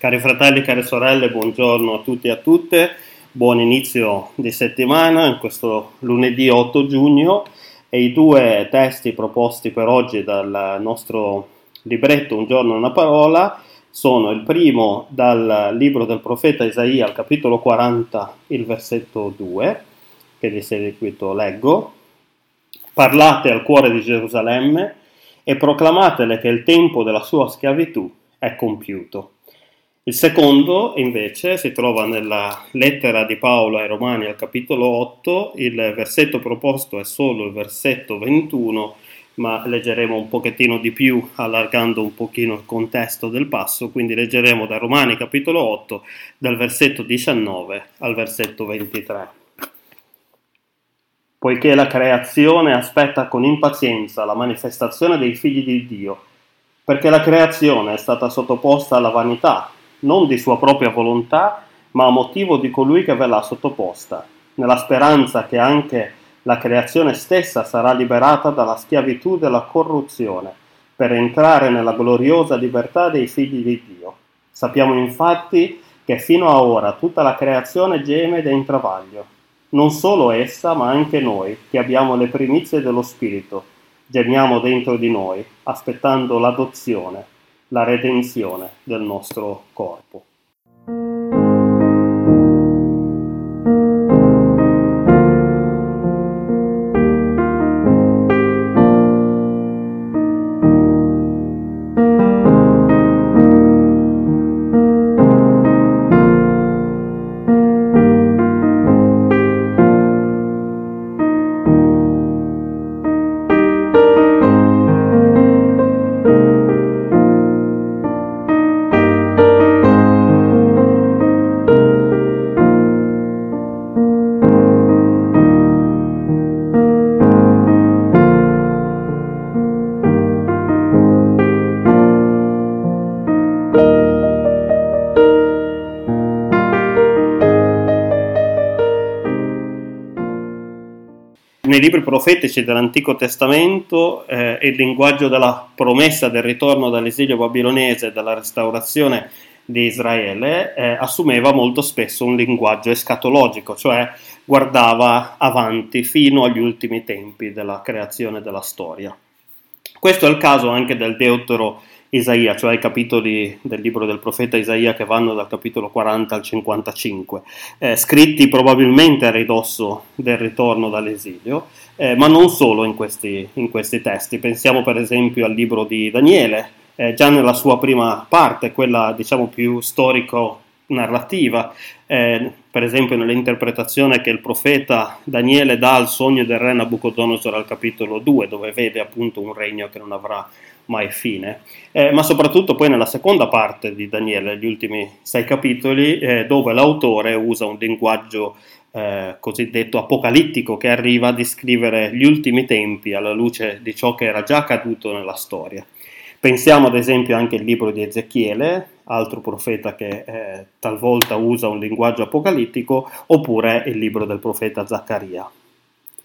Cari fratelli, care sorelle, buongiorno a tutti e a tutte, buon inizio di settimana in questo lunedì 8 giugno e i due testi proposti per oggi dal nostro libretto Un giorno una parola sono il primo dal libro del profeta Isaia al capitolo 40, il versetto 2, che di seguito leggo. Parlate al cuore di Gerusalemme e proclamatele che il tempo della sua schiavitù è compiuto. Il secondo, invece, si trova nella lettera di Paolo ai Romani al capitolo 8, il versetto proposto è solo il versetto 21, ma leggeremo un pochettino di più, allargando un pochino il contesto del passo, quindi leggeremo da Romani capitolo 8, dal versetto 19 al versetto 23. Poiché la creazione aspetta con impazienza la manifestazione dei figli di Dio, perché la creazione è stata sottoposta alla vanità, non di sua propria volontà, ma a motivo di colui che ve l'ha sottoposta, nella speranza che anche la creazione stessa sarà liberata dalla schiavitù della corruzione, per entrare nella gloriosa libertà dei figli di Dio. Sappiamo infatti che fino a ora tutta la creazione geme ed è in travaglio. Non solo essa, ma anche noi, che abbiamo le primizie dello Spirito, gemiamo dentro di noi, aspettando l'adozione la redenzione del nostro corpo. Nei libri profetici dell'Antico Testamento eh, il linguaggio della promessa del ritorno dall'esilio babilonese e della restaurazione di Israele eh, assumeva molto spesso un linguaggio escatologico, cioè guardava avanti fino agli ultimi tempi della creazione della storia. Questo è il caso anche del Deutero Isaia, cioè i capitoli del libro del profeta Isaia che vanno dal capitolo 40 al 55, eh, scritti probabilmente a ridosso del ritorno dall'esilio, eh, ma non solo in questi, in questi, testi. Pensiamo per esempio al libro di Daniele, eh, già nella sua prima parte, quella diciamo più storico narrativa, eh, per esempio nell'interpretazione che il profeta Daniele dà al sogno del re Nabucodonosor al capitolo 2, dove vede appunto un regno che non avrà mai fine, eh, ma soprattutto poi nella seconda parte di Daniele, gli ultimi sei capitoli, eh, dove l'autore usa un linguaggio eh, cosiddetto apocalittico che arriva a descrivere gli ultimi tempi alla luce di ciò che era già accaduto nella storia. Pensiamo ad esempio anche al libro di Ezechiele, altro profeta che eh, talvolta usa un linguaggio apocalittico, oppure il libro del profeta Zaccaria.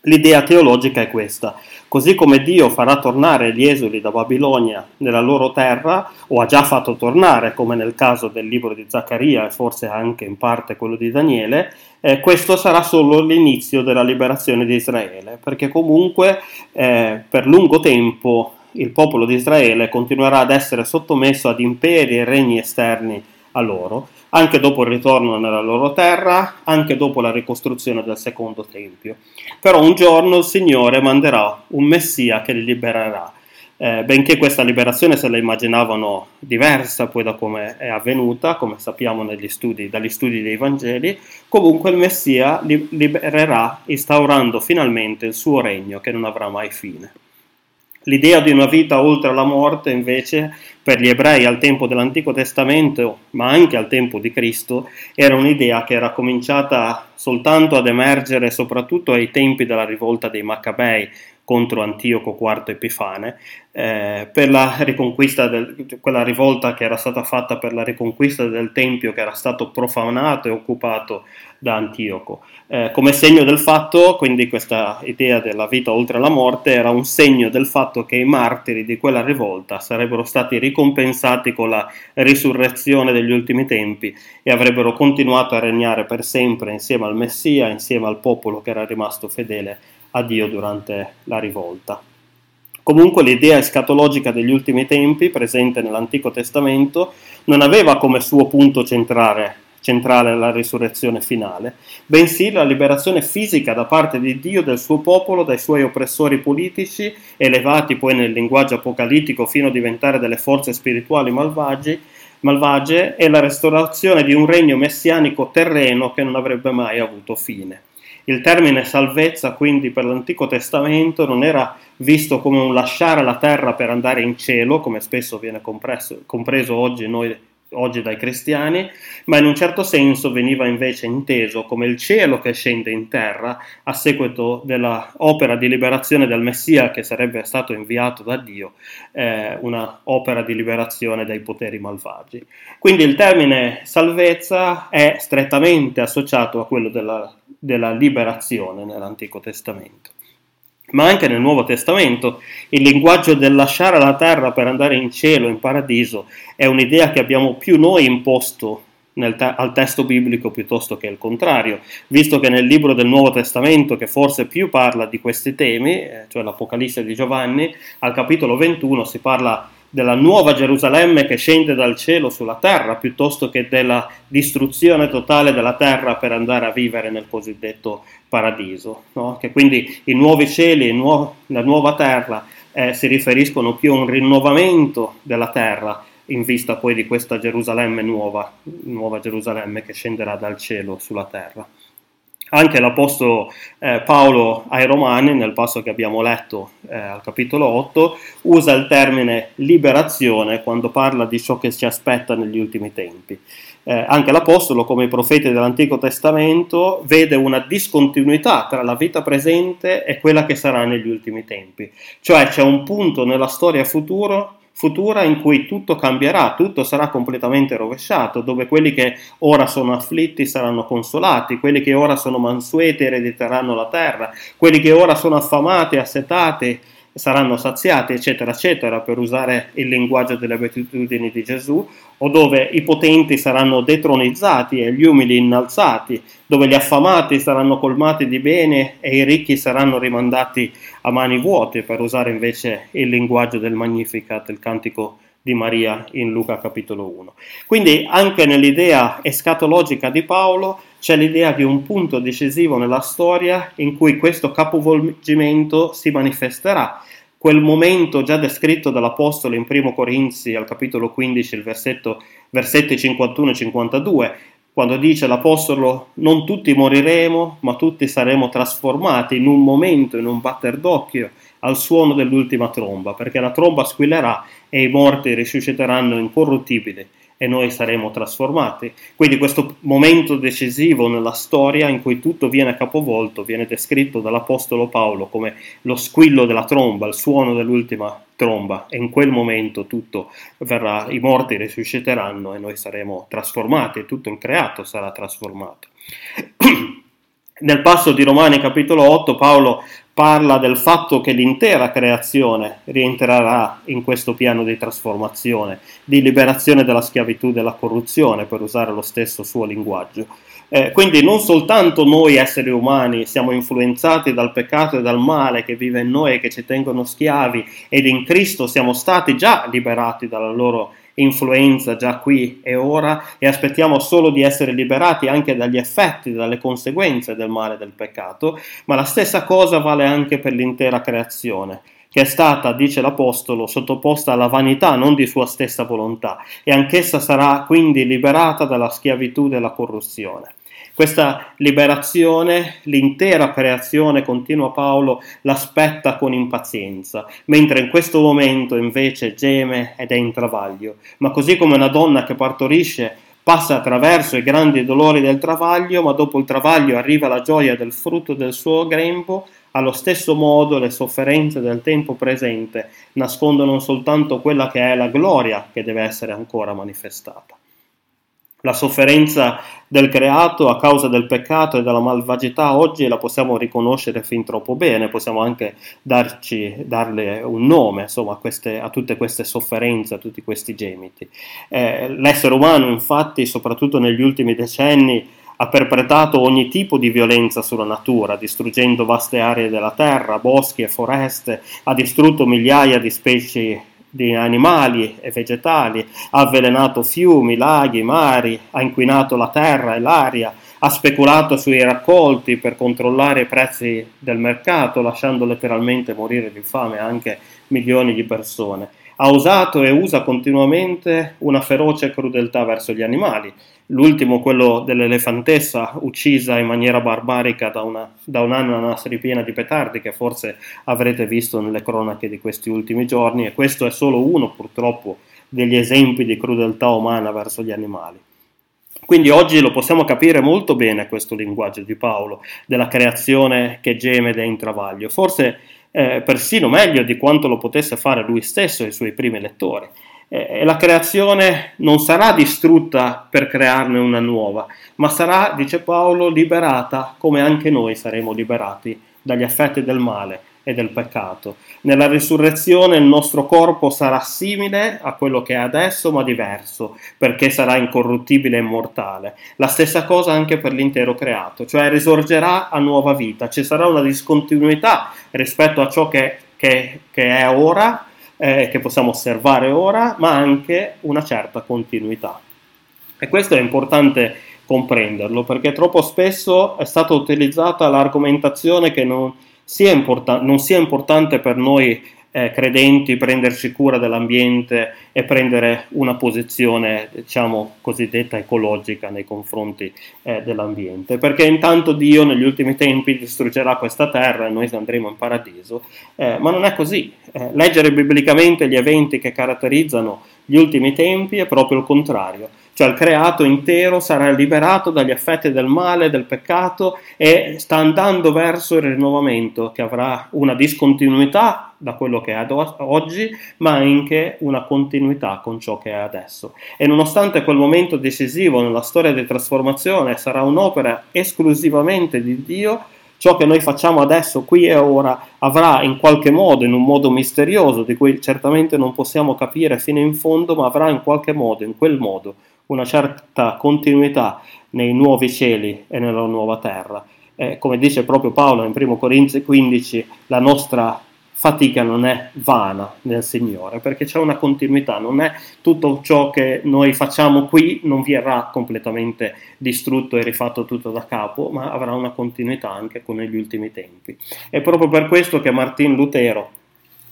L'idea teologica è questa. Così come Dio farà tornare gli esuli da Babilonia nella loro terra, o ha già fatto tornare, come nel caso del libro di Zaccaria e forse anche in parte quello di Daniele, eh, questo sarà solo l'inizio della liberazione di Israele, perché comunque eh, per lungo tempo il popolo di Israele continuerà ad essere sottomesso ad imperi e regni esterni a loro, anche dopo il ritorno nella loro terra, anche dopo la ricostruzione del secondo tempio. Però un giorno il Signore manderà un Messia che li libererà. Eh, benché questa liberazione se la immaginavano diversa poi da come è avvenuta, come sappiamo studi, dagli studi dei Vangeli, comunque il Messia li libererà instaurando finalmente il suo regno che non avrà mai fine. L'idea di una vita oltre la morte, invece, per gli ebrei al tempo dell'Antico Testamento, ma anche al tempo di Cristo, era un'idea che era cominciata soltanto ad emergere soprattutto ai tempi della rivolta dei Maccabei, contro Antioco IV Epifane, eh, per la riconquista del, quella rivolta che era stata fatta per la riconquista del Tempio che era stato profanato e occupato da Antioco. Eh, come segno del fatto, quindi questa idea della vita oltre la morte era un segno del fatto che i martiri di quella rivolta sarebbero stati ricompensati con la risurrezione degli ultimi tempi e avrebbero continuato a regnare per sempre insieme al Messia, insieme al popolo che era rimasto fedele a Dio durante la rivolta. Comunque l'idea escatologica degli ultimi tempi, presente nell'Antico Testamento, non aveva come suo punto centrale centrale la risurrezione finale, bensì la liberazione fisica da parte di Dio del suo popolo dai suoi oppressori politici, elevati poi nel linguaggio apocalittico fino a diventare delle forze spirituali malvagi, malvagie, e la restaurazione di un regno messianico terreno che non avrebbe mai avuto fine. Il termine salvezza quindi per l'Antico Testamento non era visto come un lasciare la terra per andare in cielo, come spesso viene compreso, compreso oggi noi oggi dai cristiani, ma in un certo senso veniva invece inteso come il cielo che scende in terra a seguito dell'opera di liberazione del Messia che sarebbe stato inviato da Dio, eh, una opera di liberazione dai poteri malvagi. Quindi il termine salvezza è strettamente associato a quello della, della liberazione nell'Antico Testamento ma anche nel Nuovo Testamento. Il linguaggio del lasciare la terra per andare in cielo, in paradiso, è un'idea che abbiamo più noi imposto te- al testo biblico piuttosto che il contrario, visto che nel libro del Nuovo Testamento, che forse più parla di questi temi, eh, cioè l'Apocalisse di Giovanni, al capitolo 21 si parla della nuova Gerusalemme che scende dal cielo sulla terra, piuttosto che della distruzione totale della terra per andare a vivere nel cosiddetto paradiso. No? Che quindi i nuovi cieli, nuo- la nuova terra eh, si riferiscono più a un rinnovamento della terra in vista poi di questa Gerusalemme nuova, nuova Gerusalemme che scenderà dal cielo sulla terra. Anche l'Apostolo eh, Paolo ai Romani, nel passo che abbiamo letto eh, al capitolo 8, usa il termine liberazione quando parla di ciò che ci aspetta negli ultimi tempi. Eh, anche l'Apostolo, come i profeti dell'Antico Testamento, vede una discontinuità tra la vita presente e quella che sarà negli ultimi tempi. Cioè c'è un punto nella storia futuro futura in cui tutto cambierà, tutto sarà completamente rovesciato, dove quelli che ora sono afflitti saranno consolati, quelli che ora sono mansueti erediteranno la terra, quelli che ora sono affamati, assetati saranno saziati, eccetera, eccetera, per usare il linguaggio delle abitudini di Gesù, o dove i potenti saranno detronizzati e gli umili innalzati, dove gli affamati saranno colmati di bene e i ricchi saranno rimandati a mani vuote, per usare invece il linguaggio del Magnificat, il cantico di Maria in Luca capitolo 1. Quindi anche nell'idea escatologica di Paolo c'è l'idea di un punto decisivo nella storia in cui questo capovolgimento si manifesterà. Quel momento già descritto dall'Apostolo in 1 Corinzi al capitolo 15, il versetto, versetti 51 e 52, quando dice l'Apostolo non tutti moriremo, ma tutti saremo trasformati in un momento, in un batter d'occhio, al suono dell'ultima tromba, perché la tromba squillerà e i morti risusciteranno incorruttibili e noi saremo trasformati. Quindi questo momento decisivo nella storia in cui tutto viene capovolto viene descritto dall'Apostolo Paolo come lo squillo della tromba, il suono dell'ultima tromba e in quel momento tutto verrà, i morti risusciteranno e noi saremo trasformati, tutto il creato sarà trasformato. Nel passo di Romani capitolo 8 Paolo parla del fatto che l'intera creazione rientrerà in questo piano di trasformazione, di liberazione dalla schiavitù della corruzione, per usare lo stesso suo linguaggio. Eh, quindi non soltanto noi esseri umani siamo influenzati dal peccato e dal male che vive in noi e che ci tengono schiavi ed in Cristo siamo stati già liberati dalla loro influenza già qui e ora e aspettiamo solo di essere liberati anche dagli effetti, dalle conseguenze del male del peccato, ma la stessa cosa vale anche per l'intera creazione che è stata, dice l'Apostolo, sottoposta alla vanità non di sua stessa volontà, e anch'essa sarà quindi liberata dalla schiavitù della corruzione. Questa liberazione, l'intera creazione, continua Paolo, l'aspetta con impazienza, mentre in questo momento invece geme ed è in travaglio. Ma così come una donna che partorisce passa attraverso i grandi dolori del travaglio, ma dopo il travaglio arriva la gioia del frutto del suo grembo, allo stesso modo le sofferenze del tempo presente nascondono soltanto quella che è la gloria che deve essere ancora manifestata. La sofferenza del creato a causa del peccato e della malvagità oggi la possiamo riconoscere fin troppo bene, possiamo anche darci, darle un nome insomma, a, queste, a, tutte queste sofferenze, a tutti questi gemiti. Eh, l'essere umano infatti, soprattutto negli ultimi decenni, ha perpetrato ogni tipo di violenza sulla natura, distruggendo vaste aree della terra, boschi e foreste, ha distrutto migliaia di specie di animali e vegetali, ha avvelenato fiumi, laghi, mari, ha inquinato la terra e l'aria, ha speculato sui raccolti per controllare i prezzi del mercato, lasciando letteralmente morire di fame anche milioni di persone. Ha usato e usa continuamente una feroce crudeltà verso gli animali, l'ultimo quello dell'elefantessa uccisa in maniera barbarica da, una, da un'ananas ripiena di petardi che forse avrete visto nelle cronache di questi ultimi giorni e questo è solo uno purtroppo degli esempi di crudeltà umana verso gli animali. Quindi oggi lo possiamo capire molto bene questo linguaggio di Paolo, della creazione che geme ed è in travaglio, forse eh, persino meglio di quanto lo potesse fare lui stesso e i suoi primi lettori. Eh, la creazione non sarà distrutta per crearne una nuova, ma sarà, dice Paolo, liberata come anche noi saremo liberati dagli effetti del male e del peccato. Nella risurrezione il nostro corpo sarà simile a quello che è adesso, ma diverso, perché sarà incorruttibile e immortale. La stessa cosa anche per l'intero creato, cioè risorgerà a nuova vita, ci sarà una discontinuità rispetto a ciò che, che, che è ora eh, che possiamo osservare ora, ma anche una certa continuità. E questo è importante comprenderlo perché troppo spesso è stata utilizzata l'argomentazione che non sia, import- non sia importante per noi eh, credenti prendersi cura dell'ambiente e prendere una posizione, diciamo, cosiddetta ecologica nei confronti eh, dell'ambiente, perché intanto Dio negli ultimi tempi distruggerà questa terra e noi andremo in paradiso, eh, ma non è così. Eh, leggere biblicamente gli eventi che caratterizzano gli ultimi tempi è proprio il contrario cioè il creato intero sarà liberato dagli effetti del male, del peccato e sta andando verso il rinnovamento che avrà una discontinuità da quello che è ad oggi, ma anche una continuità con ciò che è adesso. E nonostante quel momento decisivo nella storia di trasformazione sarà un'opera esclusivamente di Dio, ciò che noi facciamo adesso, qui e ora, avrà in qualche modo, in un modo misterioso, di cui certamente non possiamo capire fino in fondo, ma avrà in qualche modo, in quel modo, una certa continuità nei nuovi cieli e nella nuova terra. Eh, come dice proprio Paolo in 1 Corinzi 15, la nostra fatica non è vana nel Signore, perché c'è una continuità, non è tutto ciò che noi facciamo qui non verrà completamente distrutto e rifatto tutto da capo, ma avrà una continuità anche con gli ultimi tempi. È proprio per questo che Martin Lutero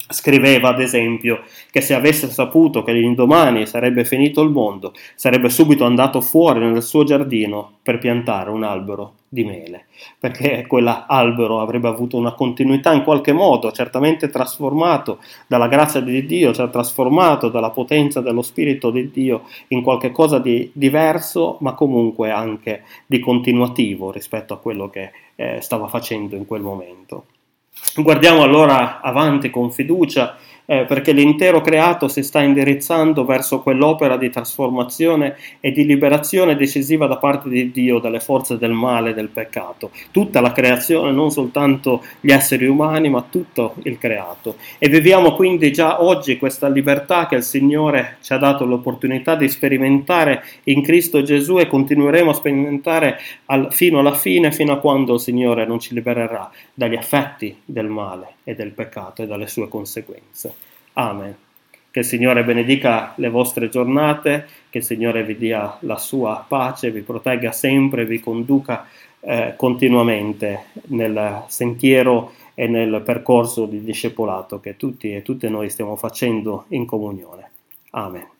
Scriveva ad esempio che se avesse saputo che l'indomani sarebbe finito il mondo, sarebbe subito andato fuori nel suo giardino per piantare un albero di mele, perché quell'albero avrebbe avuto una continuità in qualche modo, certamente trasformato dalla grazia di Dio, cioè trasformato dalla potenza dello Spirito di Dio in qualche cosa di diverso, ma comunque anche di continuativo rispetto a quello che eh, stava facendo in quel momento. Guardiamo allora avanti con fiducia eh, perché l'intero creato si sta indirizzando verso quell'opera di trasformazione e di liberazione decisiva da parte di Dio dalle forze del male e del peccato. Tutta la creazione, non soltanto gli esseri umani, ma tutto il creato. E viviamo quindi già oggi questa libertà che il Signore ci ha dato l'opportunità di sperimentare in Cristo Gesù e continueremo a sperimentare al, fino alla fine, fino a quando il Signore non ci libererà dagli effetti del male e del peccato e dalle sue conseguenze. Amen. Che il Signore benedica le vostre giornate, che il Signore vi dia la sua pace, vi protegga sempre, vi conduca eh, continuamente nel sentiero e nel percorso di discepolato che tutti e tutte noi stiamo facendo in comunione. Amen.